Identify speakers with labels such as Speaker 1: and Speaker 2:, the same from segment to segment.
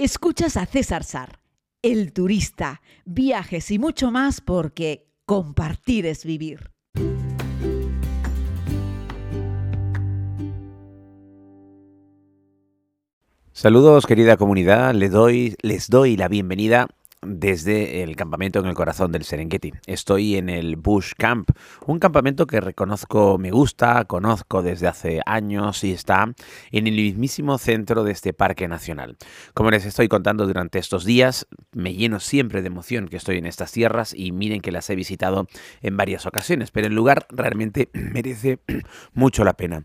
Speaker 1: Escuchas a César Sar, el turista, viajes y mucho más porque compartir es vivir.
Speaker 2: Saludos querida comunidad, les doy, les doy la bienvenida desde el campamento en el corazón del Serengeti. Estoy en el Bush Camp, un campamento que reconozco me gusta, conozco desde hace años y está en el mismísimo centro de este parque nacional. Como les estoy contando durante estos días, me lleno siempre de emoción que estoy en estas tierras y miren que las he visitado en varias ocasiones, pero el lugar realmente merece mucho la pena.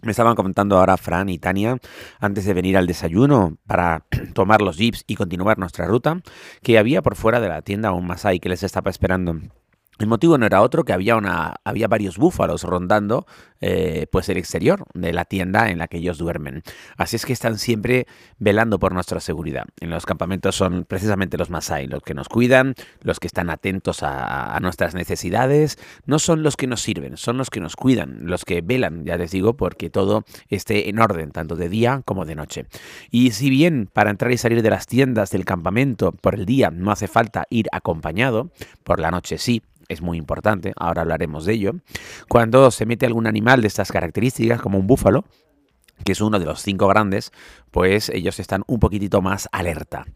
Speaker 2: Me estaban comentando ahora Fran y Tania, antes de venir al desayuno para tomar los jeeps y continuar nuestra ruta, que había por fuera de la tienda un Masai que les estaba esperando. El motivo no era otro que había, una, había varios búfalos rondando eh, pues el exterior de la tienda en la que ellos duermen. Así es que están siempre velando por nuestra seguridad. En los campamentos son precisamente los Masai los que nos cuidan, los que están atentos a, a, nuestras necesidades. No son los que nos sirven, son los que nos cuidan, los que velan, ya les digo, porque todo esté en orden, tanto de día como de noche. Y si bien para entrar y salir de las tiendas del campamento por el día no hace falta ir acompañado, por la noche sí, es muy importante, ahora hablaremos de ello, cuando se mete algún animal de estas características, como un búfalo, que es uno de los cinco grandes, pues ellos están un poquitito más alerta.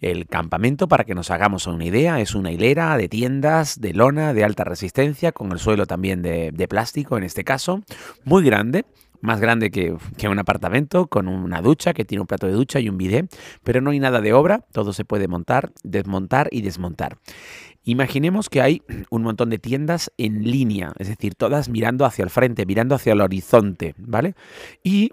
Speaker 2: El campamento, para que nos hagamos una idea, es una hilera de tiendas de lona de alta resistencia, con el suelo también de, plástico en este caso, muy grande, más grande que, que, un apartamento, con una ducha que tiene un plato de ducha y un bidet, pero no hay nada de obra, todo se puede montar, desmontar y desmontar. Imaginemos que hay un montón de tiendas en línea, es decir, todas mirando hacia el frente, mirando hacia el horizonte, ¿vale? Y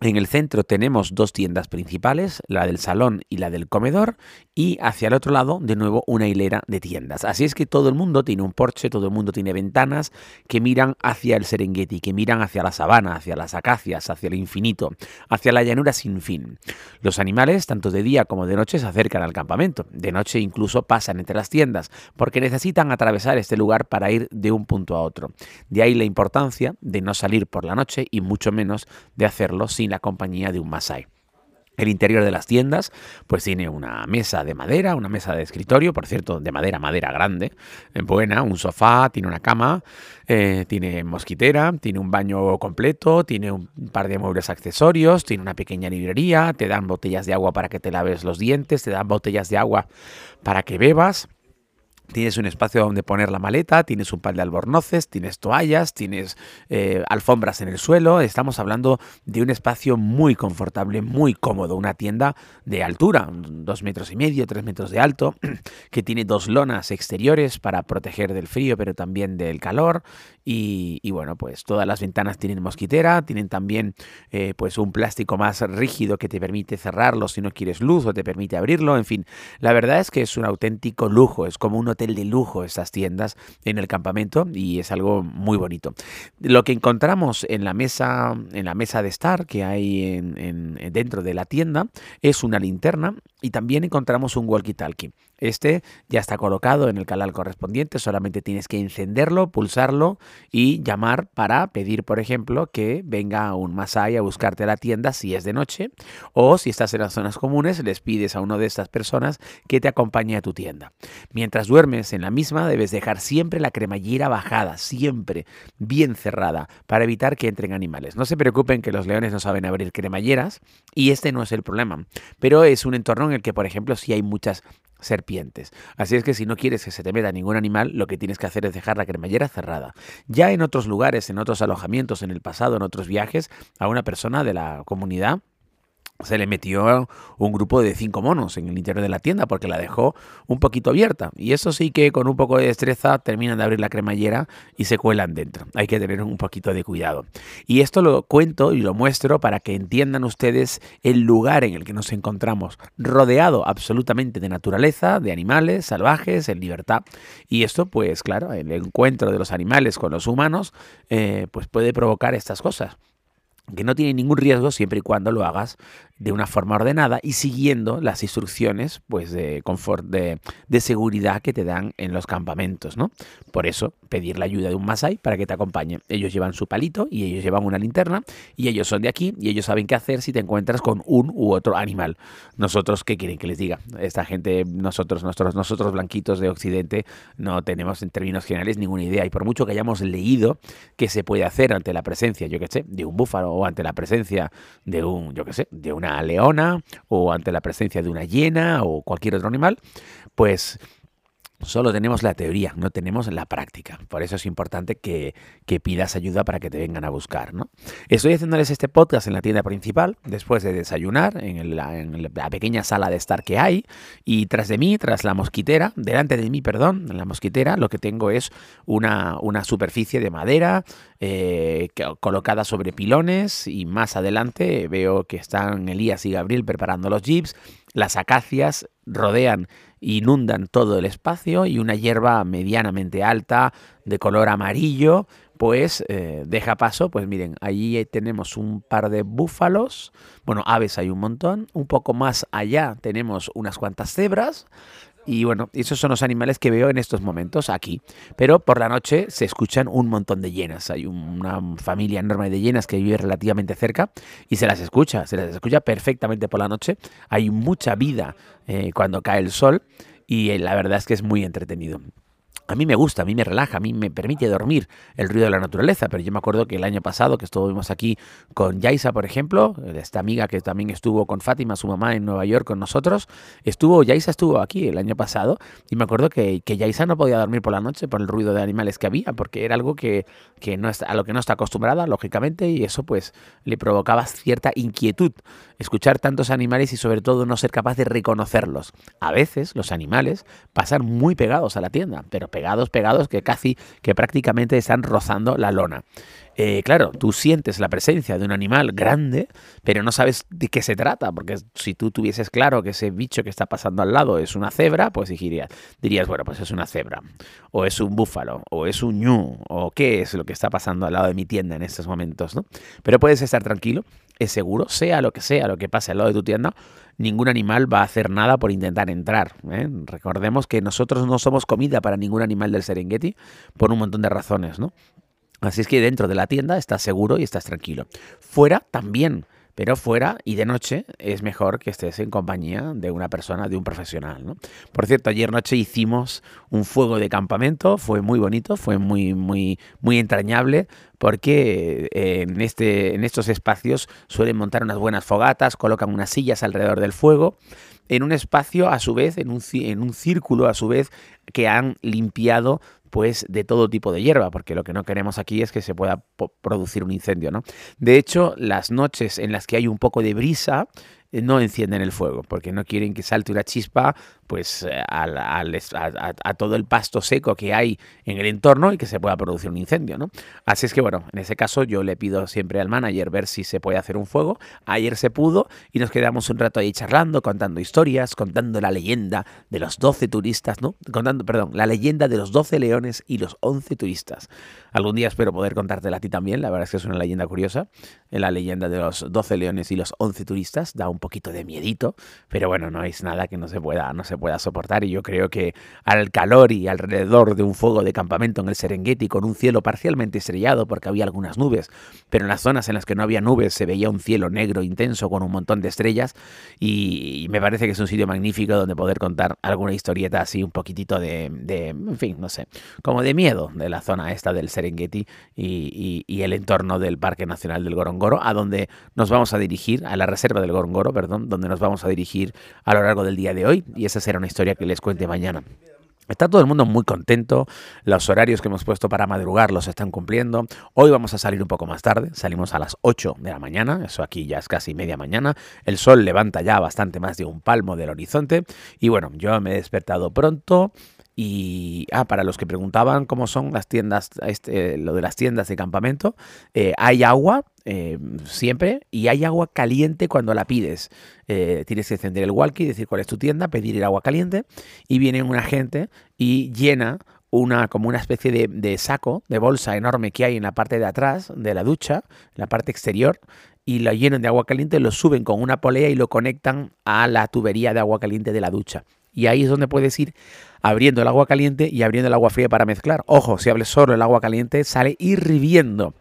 Speaker 2: en el centro tenemos dos tiendas principales, la del salón y la del comedor, y hacia el otro lado, de nuevo, una hilera de tiendas. Así es que todo el mundo tiene un porche, todo el mundo tiene ventanas que miran hacia el Serengeti, que miran hacia la sabana, hacia las acacias, hacia el infinito, hacia la llanura sin fin. Los animales, tanto de día como de noche, se acercan al campamento. De noche incluso pasan entre las tiendas, porque necesitan atravesar este lugar para ir de un punto a otro. De ahí la importancia de no salir por la noche y mucho menos de hacerlo sin la compañía de un Masai. El interior de las tiendas, pues tiene una mesa de madera, una mesa de escritorio, por cierto, de madera, madera grande, buena, un sofá, tiene una cama, eh, tiene mosquitera, tiene un baño completo, tiene un par de muebles accesorios, tiene una pequeña librería, te dan botellas de agua para que te laves los dientes, te dan botellas de agua para que bebas. Tienes un espacio donde poner la maleta, tienes un par de albornoces, tienes toallas, tienes eh, alfombras en el suelo. Estamos hablando de un espacio muy confortable, muy cómodo. Una tienda de altura, dos metros y medio, tres metros de alto, que tiene dos lonas exteriores para proteger del frío, pero también del calor. Y, bueno, pues todas las ventanas tienen mosquitera, tienen también eh, pues un plástico más rígido que te permite cerrarlo si no quieres luz o te permite abrirlo. En fin, la verdad es que es un auténtico lujo. Es como un de lujo estas tiendas en el campamento y es algo muy bonito. Lo que encontramos en la mesa, en la mesa de estar que hay en, dentro de la tienda es una linterna y también encontramos un walkie-talkie. Este ya está colocado en el canal correspondiente, solamente tienes que encenderlo, pulsarlo y llamar para pedir, por ejemplo, que venga un Masai a buscarte a la tienda si es de noche o si estás en las zonas comunes, les pides a una de estas personas que te acompañe a tu tienda. Mientras duermes en la misma, debes dejar siempre la cremallera bajada, siempre bien cerrada, para evitar que entren animales. No se preocupen que los leones no saben abrir cremalleras y este no es el problema, pero es un entorno en el que, por ejemplo, si hay muchas serpientes. Así es que si no quieres que se te meta ningún animal, lo que tienes que hacer es dejar la cremallera cerrada. Ya en otros lugares, en otros alojamientos, en el pasado, en otros viajes, a una persona de la comunidad se le metió un grupo de cinco monos en el interior de la tienda porque la dejó un poquito abierta. Y eso sí que con un poco de destreza terminan de abrir la cremallera y se cuelan dentro. Hay que tener un poquito de cuidado. Y esto lo cuento y lo muestro para que entiendan ustedes el lugar en el que nos encontramos, rodeado absolutamente de naturaleza, de animales salvajes, en libertad. Y esto, pues claro, el encuentro de los animales con los humanos, eh, pues puede provocar estas cosas que no tiene ningún riesgo siempre y cuando lo hagas de una forma ordenada y siguiendo las instrucciones pues de confort de, de, seguridad que te dan en los campamentos no por eso pedir la ayuda de un masai para que te acompañe. Ellos llevan su palito y ellos llevan una linterna y ellos son de aquí y ellos saben qué hacer si te encuentras con un u otro animal. Nosotros qué quieren que les diga esta gente nosotros nosotros nosotros blanquitos de occidente no tenemos en términos generales ninguna idea. Y por mucho que hayamos leído qué se puede hacer ante la presencia yo qué sé de un búfalo o ante la presencia de un yo qué sé de una leona o ante la presencia de una hiena o cualquier otro animal, pues Solo tenemos la teoría, no tenemos la práctica. Por eso es importante que, pidas ayuda para que te vengan a buscar. ¿no? Estoy haciéndoles este podcast en la tienda principal, después de desayunar, en la, pequeña sala de estar que hay. Y tras de mí, tras la mosquitera, delante de mí, perdón, en la mosquitera, lo que tengo es una superficie de madera eh, colocada sobre pilones. Y más adelante veo que están Elías y Gabriel preparando los jeeps. Las acacias rodean inundan todo el espacio y una hierba medianamente alta de color amarillo pues eh, deja paso, pues miren, allí tenemos un par de búfalos, bueno, aves hay un montón, un poco más allá tenemos unas cuantas cebras, y bueno, esos son los animales que veo en estos momentos aquí. Pero por la noche se escuchan un montón de hienas. Hay una familia enorme de hienas que vive relativamente cerca y se las escucha, se las escucha perfectamente por la noche. Hay mucha vida eh, cuando cae el sol y eh, la verdad es que es muy entretenido. A mí me gusta, a mí me relaja, a mí me permite dormir el ruido de la naturaleza, pero yo me acuerdo que el año pasado que estuvimos aquí con Yaisa, por ejemplo, esta amiga que también estuvo con Fátima, su mamá, en Nueva York con nosotros, estuvo, Yaisa estuvo aquí el año pasado y me acuerdo que, que Yaisa no podía dormir por la noche por el ruido de animales que había, porque era algo que, que no está, a lo que no está acostumbrada, lógicamente, y eso pues le provocaba cierta inquietud escuchar tantos animales y sobre todo no ser capaz de reconocerlos. A veces los animales pasan muy pegados a la tienda, pero pegados, pegados, que casi, que prácticamente están rozando la lona. Eh, claro, tú sientes la presencia de un animal grande, pero no sabes de qué se trata, porque si tú tuvieses claro que ese bicho que está pasando al lado es una cebra, pues dirías, dirías bueno, pues es una cebra, o es un búfalo, o es un ñu, o qué es lo que está pasando al lado de mi tienda en estos momentos, ¿no? Pero puedes estar tranquilo, es seguro, sea lo que sea lo que pase al lado de tu tienda, ningún animal va a hacer nada por intentar entrar. ¿eh? Recordemos que nosotros no somos comida para ningún animal del Serengeti por un montón de razones, ¿no? Así es que dentro de la tienda estás seguro y estás tranquilo. Fuera también pero fuera y de noche es mejor que estés en compañía de una persona, de un profesional. Por cierto, ayer noche hicimos un fuego de campamento, fue muy bonito, fue muy, muy, muy entrañable, porque eh, en, este, en estos espacios suelen montar unas buenas fogatas, colocan unas sillas alrededor del fuego, en un espacio a su vez, en un, en un círculo a su vez, que han limpiado pues de todo tipo de hierba, porque lo que no queremos aquí es que se pueda producir un incendio, ¿no? De hecho, las noches en las que hay un poco de brisa, no encienden el fuego, porque no quieren que salte una chispa pues eh, a, todo el pasto seco que hay en el entorno y que se pueda producir un incendio, ¿no? Así es que bueno, en ese caso yo le pido siempre al manager ver si se puede hacer un fuego. Ayer se pudo y nos quedamos un rato ahí charlando, contando historias, contando la leyenda de los 12 turistas, ¿no? Contando, perdón, la leyenda de los 12 leones y los 11 turistas. Algún día espero poder contártela a ti también, la verdad es que es una leyenda curiosa. La leyenda de los 12 leones y los 11 turistas da un poquito de miedito, pero bueno, no es nada que no se pueda, no se pueda soportar. Y yo creo que al calor y alrededor de un fuego de campamento en el Serengeti con un cielo parcialmente estrellado porque había algunas nubes, pero en las zonas en las que no había nubes se veía un cielo negro intenso con un montón de estrellas y, me parece que es un sitio magnífico donde poder contar alguna historieta así un poquitito de, en fin, no sé, como de miedo de la zona esta del Serengeti y, y el entorno del Parque Nacional del Gorongoro, a donde nos vamos a dirigir, a la reserva del Gorongoro, perdón, donde nos vamos a dirigir a lo largo del día de hoy y esa será una historia que les cuente mañana. Está todo el mundo muy contento, los horarios que hemos puesto para madrugar los están cumpliendo. Hoy vamos a salir un poco más tarde, salimos a las 8 de la mañana, eso aquí ya es casi media mañana. El sol levanta ya bastante más de un palmo del horizonte y bueno, yo me he despertado pronto, y ah, para los que preguntaban cómo son las tiendas, este, lo de las tiendas de campamento, eh, hay agua eh, siempre y hay agua caliente cuando la pides. Eh, tienes que encender el walkie, decir cuál es tu tienda, pedir el agua caliente y viene un agente y llena una, como una especie de, de, saco, de bolsa enorme que hay en la parte de atrás de la ducha, en la parte exterior, y lo llenan de agua caliente, lo suben con una polea y lo conectan a la tubería de agua caliente de la ducha. Y ahí es donde puedes ir abriendo el agua caliente y abriendo el agua fría para mezclar. Ojo, si hables solo el agua caliente, sale hirviendo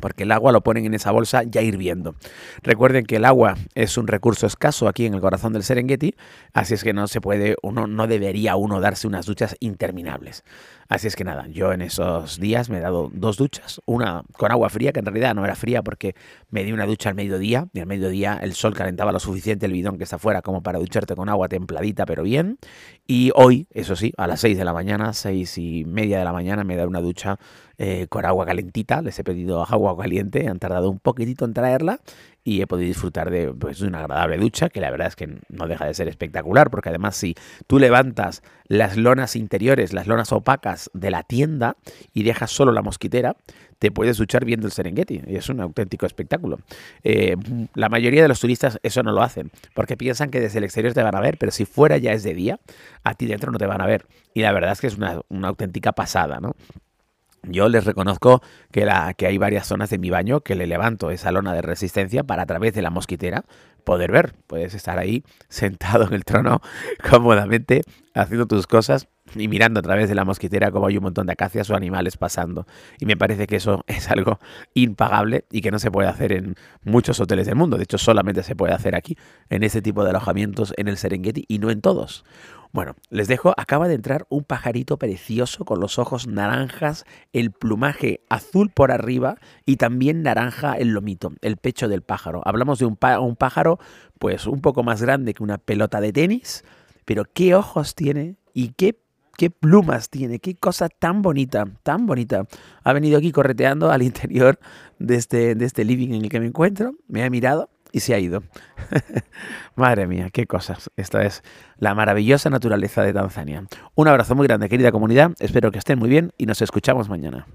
Speaker 2: porque el agua lo ponen en esa bolsa ya hirviendo. Recuerden que el agua es un recurso escaso aquí en el corazón del Serengeti, así es que no se puede, uno no debería uno darse unas duchas interminables. Así es que nada, yo en esos días me he dado dos duchas, una con agua fría, que en realidad no era fría porque me di una ducha al mediodía, y al mediodía el sol calentaba lo suficiente el bidón que está afuera como para ducharte con agua templadita pero bien. Y hoy, eso sí, a las 6 de la mañana, seis y media de la mañana me he dado una ducha eh, con agua calentita, les he pedido agua caliente, han tardado un poquitito en traerla y he podido disfrutar de, pues, una agradable ducha que la verdad es que no deja de ser espectacular porque además si tú levantas las lonas interiores, las lonas opacas de la tienda y dejas solo la mosquitera, te puedes duchar viendo el Serengeti y es un auténtico espectáculo. Eh, la mayoría de los turistas eso no lo hacen porque piensan que desde el exterior te van a ver, pero si fuera ya es de día, a ti dentro no te van a ver. Y la verdad es que es una auténtica pasada, ¿no? Yo les reconozco que, la, que hay varias zonas de mi baño que le levanto esa lona de resistencia para a través de la mosquitera poder ver. Puedes estar ahí sentado en el trono cómodamente haciendo tus cosas y mirando a través de la mosquitera como hay un montón de acacias o animales pasando. Y me parece que eso es algo impagable y que no se puede hacer en muchos hoteles del mundo. De hecho, solamente se puede hacer aquí, en este tipo de alojamientos en el Serengeti y no en todos. Bueno, les dejo, acaba de entrar un pajarito precioso con los ojos naranjas, el plumaje azul por arriba y también naranja el lomito, el pecho del pájaro. Hablamos de un, pájaro pues un poco más grande que una pelota de tenis, pero qué ojos tiene y qué qué plumas tiene, qué cosa tan bonita, tan bonita. Ha venido aquí correteando al interior de este, de este living en el que me encuentro, me ha mirado y se ha ido. Madre mía, qué cosas. Esta es la maravillosa naturaleza de Tanzania. Un abrazo muy grande, querida comunidad. Espero que estén muy bien y nos escuchamos mañana.